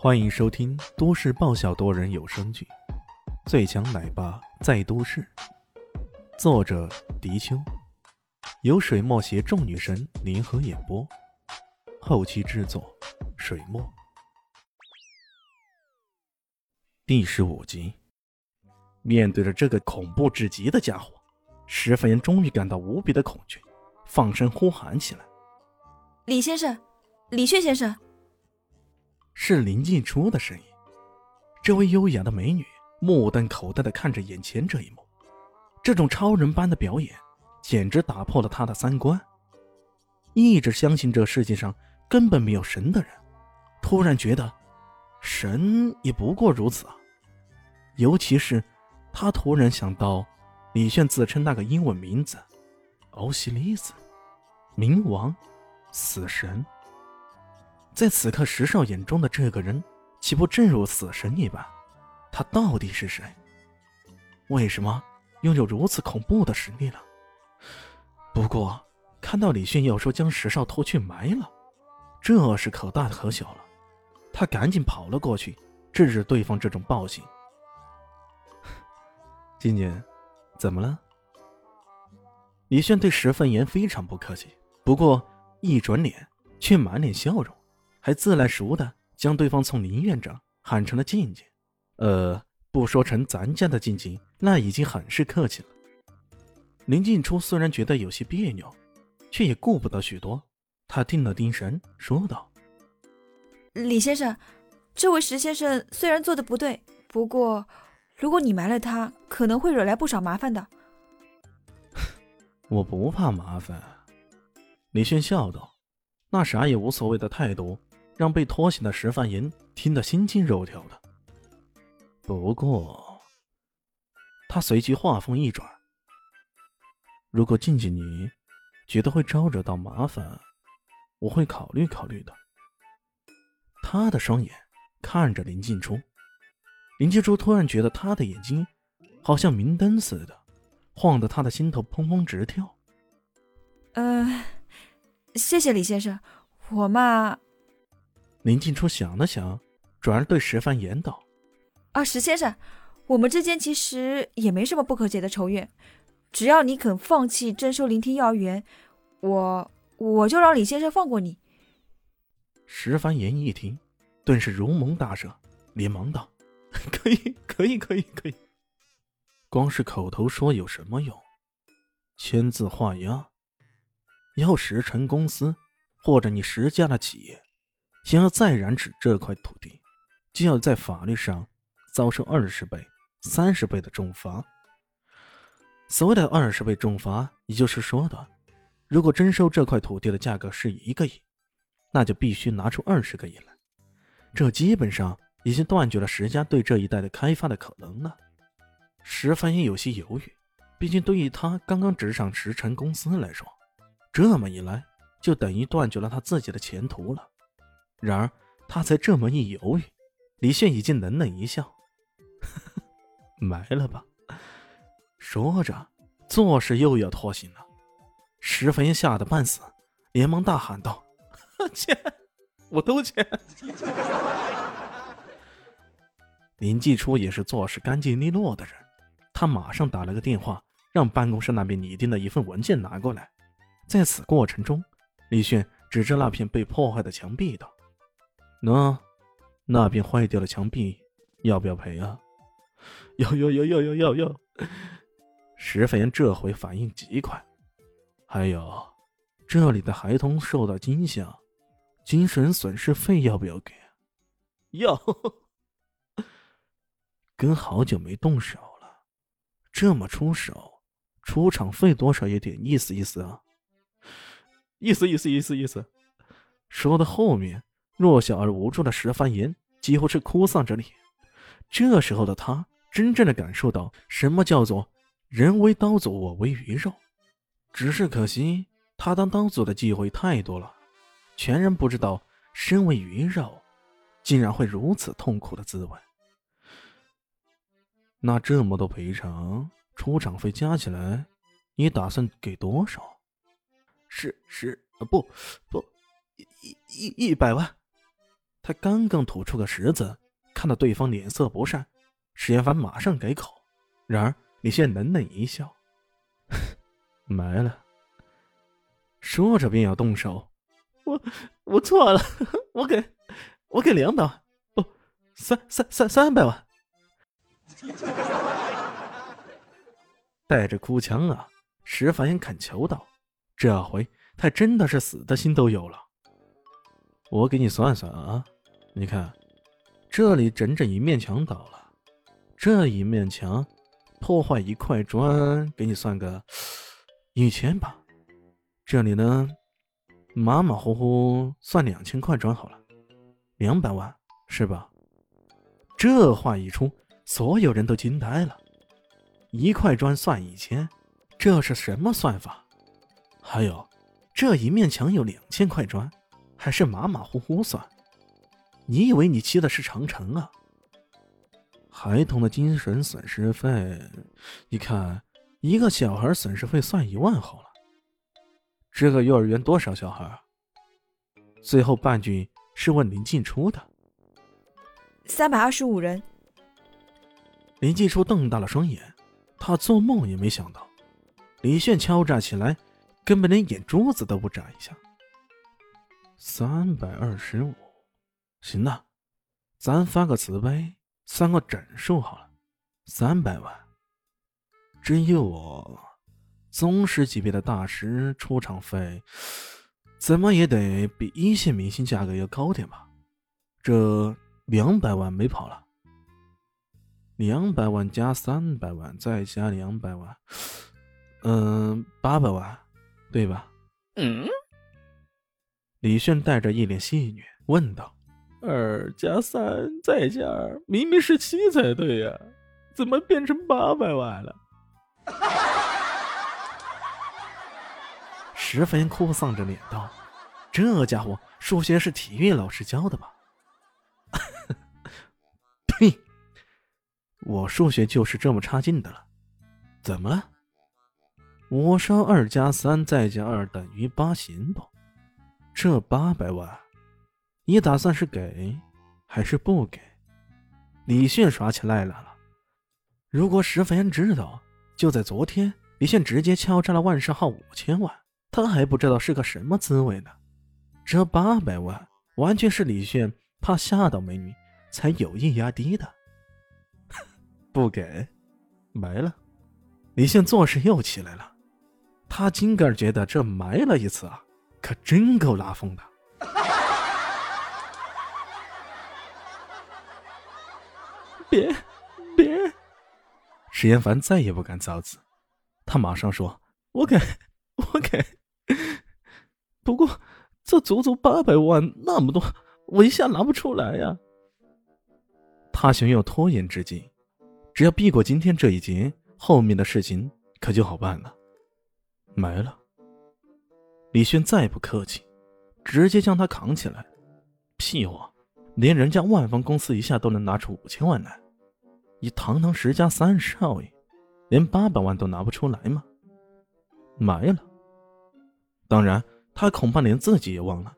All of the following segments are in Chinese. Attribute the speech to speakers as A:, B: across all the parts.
A: 欢迎收听都市爆笑多人有声剧《最强奶爸在都市》，作者：迪秋，由水墨携众女神联合演播，后期制作：水墨。第十五集，面对着这个恐怖至极的家伙，石凡人终于感到无比的恐惧，放声呼喊起来：“
B: 李先生，李炫先生！”
A: 是林静初的声音。这位优雅的美女目瞪口呆的看着眼前这一幕，这种超人般的表演简直打破了她的三观。一直相信这世界上根本没有神的人，突然觉得神也不过如此啊！尤其是他突然想到李炫自称那个英文名字——欧西里斯，冥王，死神。在此刻，石少眼中的这个人，岂不正如死神一般？他到底是谁？为什么拥有如此恐怖的实力呢？不过，看到李迅要说将石少拖去埋了，这是可大可小了。他赶紧跑了过去，制止对方这种暴行。静静，怎么了？李炫对石凤言非常不客气，不过一转脸却满脸笑容。还自来熟的将对方从林院长喊成了静静，呃，不说成咱家的静静，那已经很是客气了。林静初虽然觉得有些别扭，却也顾不得许多。他定了定神，说道：“
B: 李先生，这位石先生虽然做的不对，不过如果你埋了他，可能会惹来不少麻烦的。”
A: 我不怕麻烦。”李轩笑道，那啥也无所谓的态度。让被拖行的石范银听得心惊肉跳的。不过，他随即话锋一转：“如果静静你觉得会招惹到麻烦，我会考虑考虑的。”他的双眼看着林静初，林静初突然觉得他的眼睛好像明灯似的，晃得他的心头砰砰直跳。
B: 呃，谢谢李先生，我嘛。
A: 林静初想了想，转而对石凡言道：“
B: 啊，石先生，我们之间其实也没什么不可解的仇怨，只要你肯放弃征收聆听幼儿园，我我就让李先生放过你。”
A: 石凡言一听，顿时如蒙大赦，连忙道：“可以，可以，可以，可以。光是口头说有什么用？签字画押，要石城公司或者你石家的企业。”想要再染指这块土地，就要在法律上遭受二十倍、三十倍的重罚。所谓的二十倍重罚，也就是说的，如果征收这块土地的价格是一个亿，那就必须拿出二十个亿来。这基本上已经断绝了石家对这一带的开发的可能了。石凡也有些犹豫，毕竟对于他刚刚执掌石城公司来说，这么一来就等于断绝了他自己的前途了。然而，他才这么一犹豫，李炫已经冷冷一笑：“ 埋了吧。”说着，做事又要拖行了。石飞吓得半死，连忙大喊道：“钱，我都钱！”林继初也是做事干净利落的人，他马上打了个电话，让办公室那边拟定了一份文件拿过来。在此过程中，李炫指着那片被破坏的墙壁道。那，那边坏掉的墙壁要不要赔啊？要要要要要要要！石飞岩这回反应极快。还有，这里的孩童受到惊吓，精神损失费要不要给？要。跟好久没动手了，这么出手，出场费多少也得意思意思啊！意思意思意思意思。说到后面。弱小而无助的石帆言几乎是哭丧着脸。这时候的他，真正的感受到什么叫做“人为刀俎，我为鱼肉”。只是可惜，他当刀俎的机会太多了，全然不知道身为鱼肉，竟然会如此痛苦的滋味。那这么多赔偿、出场费加起来，你打算给多少？是是，不不，一一一百万。他刚刚吐出个十字，看到对方脸色不善，石岩凡马上改口。然而李炫冷冷一笑：“ 没了。”说着便要动手。我我错了，我给，我给两百万，不，三三三三百万。带着哭腔啊，石凡言恳求道：“这回他真的是死的心都有了。我给你算算啊，你看，这里整整一面墙倒了，这一面墙破坏一块砖，给你算个一千吧。这里呢？”马马虎虎算两千块砖好了，两百万是吧？这话一出，所有人都惊呆了。一块砖算一千，这是什么算法？还有，这一面墙有两千块砖，还是马马虎虎算？你以为你骑的是长城啊？孩童的精神损失费，你看，一个小孩损失费算一万好了。这个幼儿园多少小孩？最后半句是问林静初的。
B: 三百二十五人。
A: 林静初瞪大了双眼，他做梦也没想到，李炫敲诈起来，根本连眼珠子都不眨一下。三百二十五，行了，咱发个慈悲，算个整数好了，三百万。至于我。宗师级别的大师出场费，怎么也得比一线明星价格要高点吧？这两百万没跑了，两百万加三百万再加两百万，嗯，八百万，对吧？嗯。李炫带着一脸戏谑问道：“二加三再加二，明明是七才对呀，怎么变成八百万了？”十分哭丧着脸道：“这家伙数学是体育老师教的吧？”“ 呸！我数学就是这么差劲的了。”“怎么了？”“我说二加三再加二等于八，行不？这八百万，你打算是给还是不给？”李炫耍起赖来了。如果石凡知道，就在昨天，李炫直接敲诈了万世浩五千万。他还不知道是个什么滋味呢，这八百万完全是李炫怕吓到美女才有意压低的。不给，没了。李迅做事又起来了，他今个觉得这埋了一次啊，可真够拉风的。别，别！石岩凡再也不敢造次，他马上说：“我给，我给。”不过，这足足八百万，那么多，我一下拿不出来呀。他想有拖延之计，只要避过今天这一劫，后面的事情可就好办了。没了。李轩再不客气，直接将他扛起来。屁话，连人家万方公司一下都能拿出五千万来，你堂堂石家三少爷，连八百万都拿不出来吗？没了。当然。他恐怕连自己也忘了，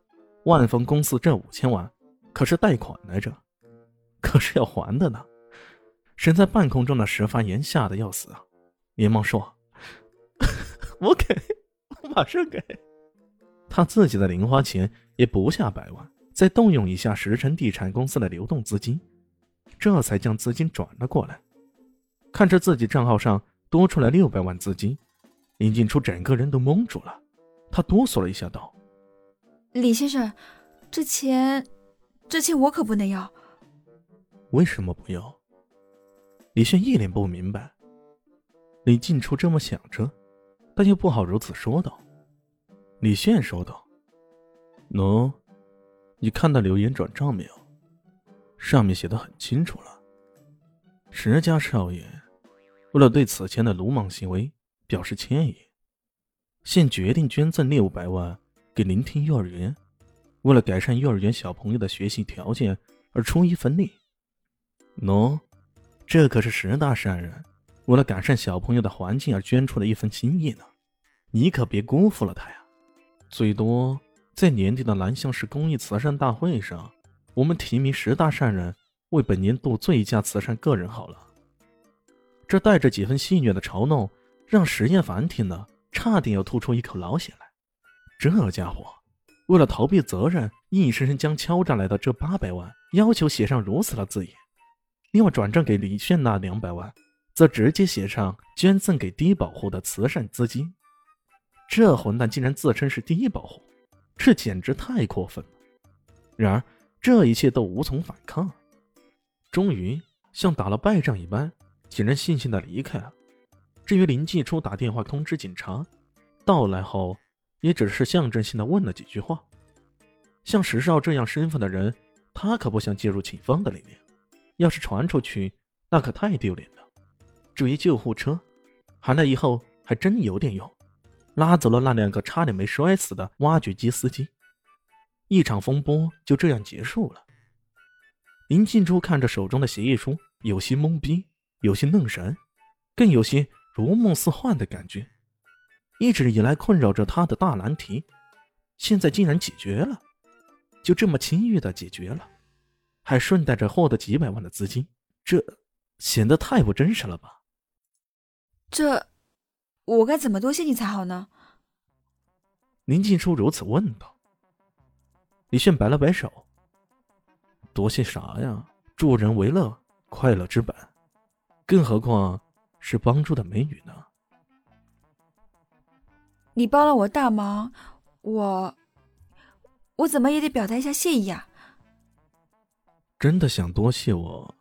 A: 万丰公司这五千万可是贷款来着，可是要还的呢。身在半空中的石发言吓得要死啊，连忙说：“ 我给，我马上给。”他自己的零花钱也不下百万，再动用一下石城地产公司的流动资金，这才将资金转了过来。看着自己账号上多出来六百万资金，林静初整个人都懵住了。他哆嗦了一下，道：“
B: 李先生，这钱，这钱我可不能要。
A: 为什么不要？”李炫一脸不明白。李静初这么想着，但又不好如此说道。李现说道：“喏，你看到留言转账没有？上面写的很清楚了。石家少爷为了对此前的鲁莽行为表示歉意。”现决定捐赠六百万给聆听幼儿园，为了改善幼儿园小朋友的学习条件而出一份力。喏，这可是石大善人为了改善小朋友的环境而捐出的一份心意呢，你可别辜负了他呀！最多在年底的南向市公益慈善大会上我们提名十大善人为本年度最佳慈善个人好了。这带着几分戏谑的嘲弄，让石艳凡听了差点要吐出一口老血来。这家伙为了逃避责任，硬生生将敲诈来的这八百万要求写上如此的字眼，另外转账给李炫那两百万，则直接写上捐赠给低保户的慈善资金。这混蛋竟然自称是低保户，这简直太过分了。然而这一切都无从反抗，终于像打了败仗一般，几人悻悻的离开了。至于林继初打电话通知警察，到来后也只是象征性的问了几句话。像石少这样身份的人，他可不想介入警方的里面。要是传出去，那可太丢脸了。至于救护车，喊了以后还真有点用，拉走了那两个差点没摔死的挖掘机司机。一场风波就这样结束了。林静初看着手中的协议书，有些懵逼，有些愣神，更有些如梦似幻的感觉。一直以来困扰着他的大难题，现在竟然解决了。就这么轻易的解决了，还顺带着获得几百万的资金，这显得太不真实了吧？
B: 这，我该怎么多谢你才好呢？
A: 林静初如此问道。李炫摆了摆手：“多谢啥呀？助人为乐，快乐之本，更何况是帮助的美女呢？
B: 你帮了我大忙，我……”我怎么也得表达一下谢意啊！
A: 真的想多谢我，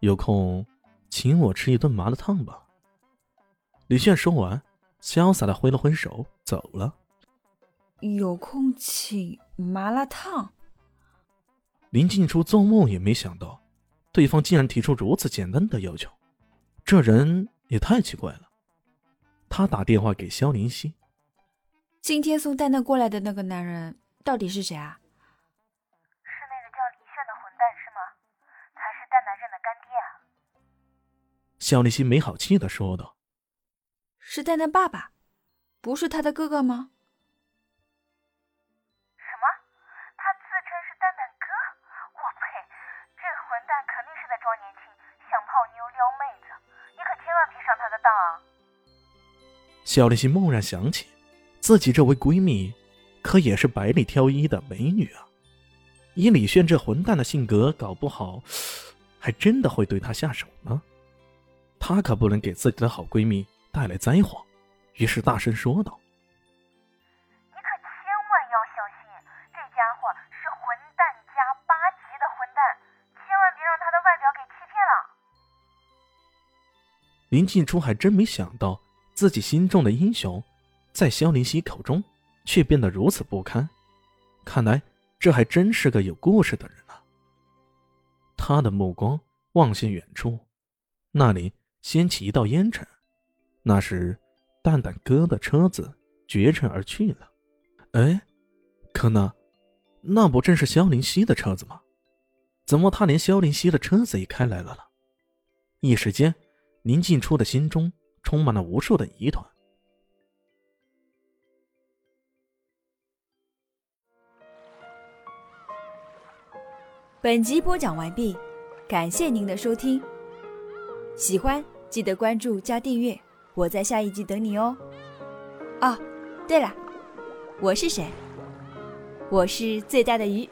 A: 有空请我吃一顿麻辣烫吧。李炫说完，潇洒的挥了挥手走了。
B: 有空请麻辣烫？
A: 林静初做梦也没想到，对方竟然提出如此简单的要求，这人也太奇怪了。他打电话给肖林熙，
B: 今天送蛋蛋过来的那个男人。到底是谁啊？
C: 是那个叫李炫的混蛋是吗？他是蛋蛋认的干爹啊！
A: 肖林熙没好气的说道：“
B: 是蛋蛋爸爸，不是他的哥哥吗？”
C: 什么？他自称是蛋蛋哥？我呸！这个混蛋肯定是在装年轻，想泡妞撩妹子。你可千万别上他的当啊！
A: 肖立新猛然想起，自己这位闺蜜。可也是百里挑一的美女啊！以李炫这混蛋的性格，搞不好还真的会对她下手呢。她可不能给自己的好闺蜜带来灾祸，于是大声说道：“
C: 你可千万要小心，这家伙是混蛋加八级的混蛋，千万别让他的外表给欺骗了。”
A: 林静初还真没想到，自己心中的英雄，在萧林熙口中。却变得如此不堪，看来这还真是个有故事的人啊。他的目光望向远处，那里掀起一道烟尘，那时蛋蛋哥的车子绝尘而去了。哎，可那，那不正是萧林熙的车子吗？怎么他连萧林熙的车子也开来了呢？一时间，宁静初的心中充满了无数的疑团。
B: 本集播讲完毕，感谢您的收听。喜欢记得关注加订阅，我在下一集等你哦。哦，对了，我是谁？我是最大的鱼，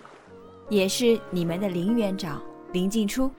B: 也是你们的林园长林静初。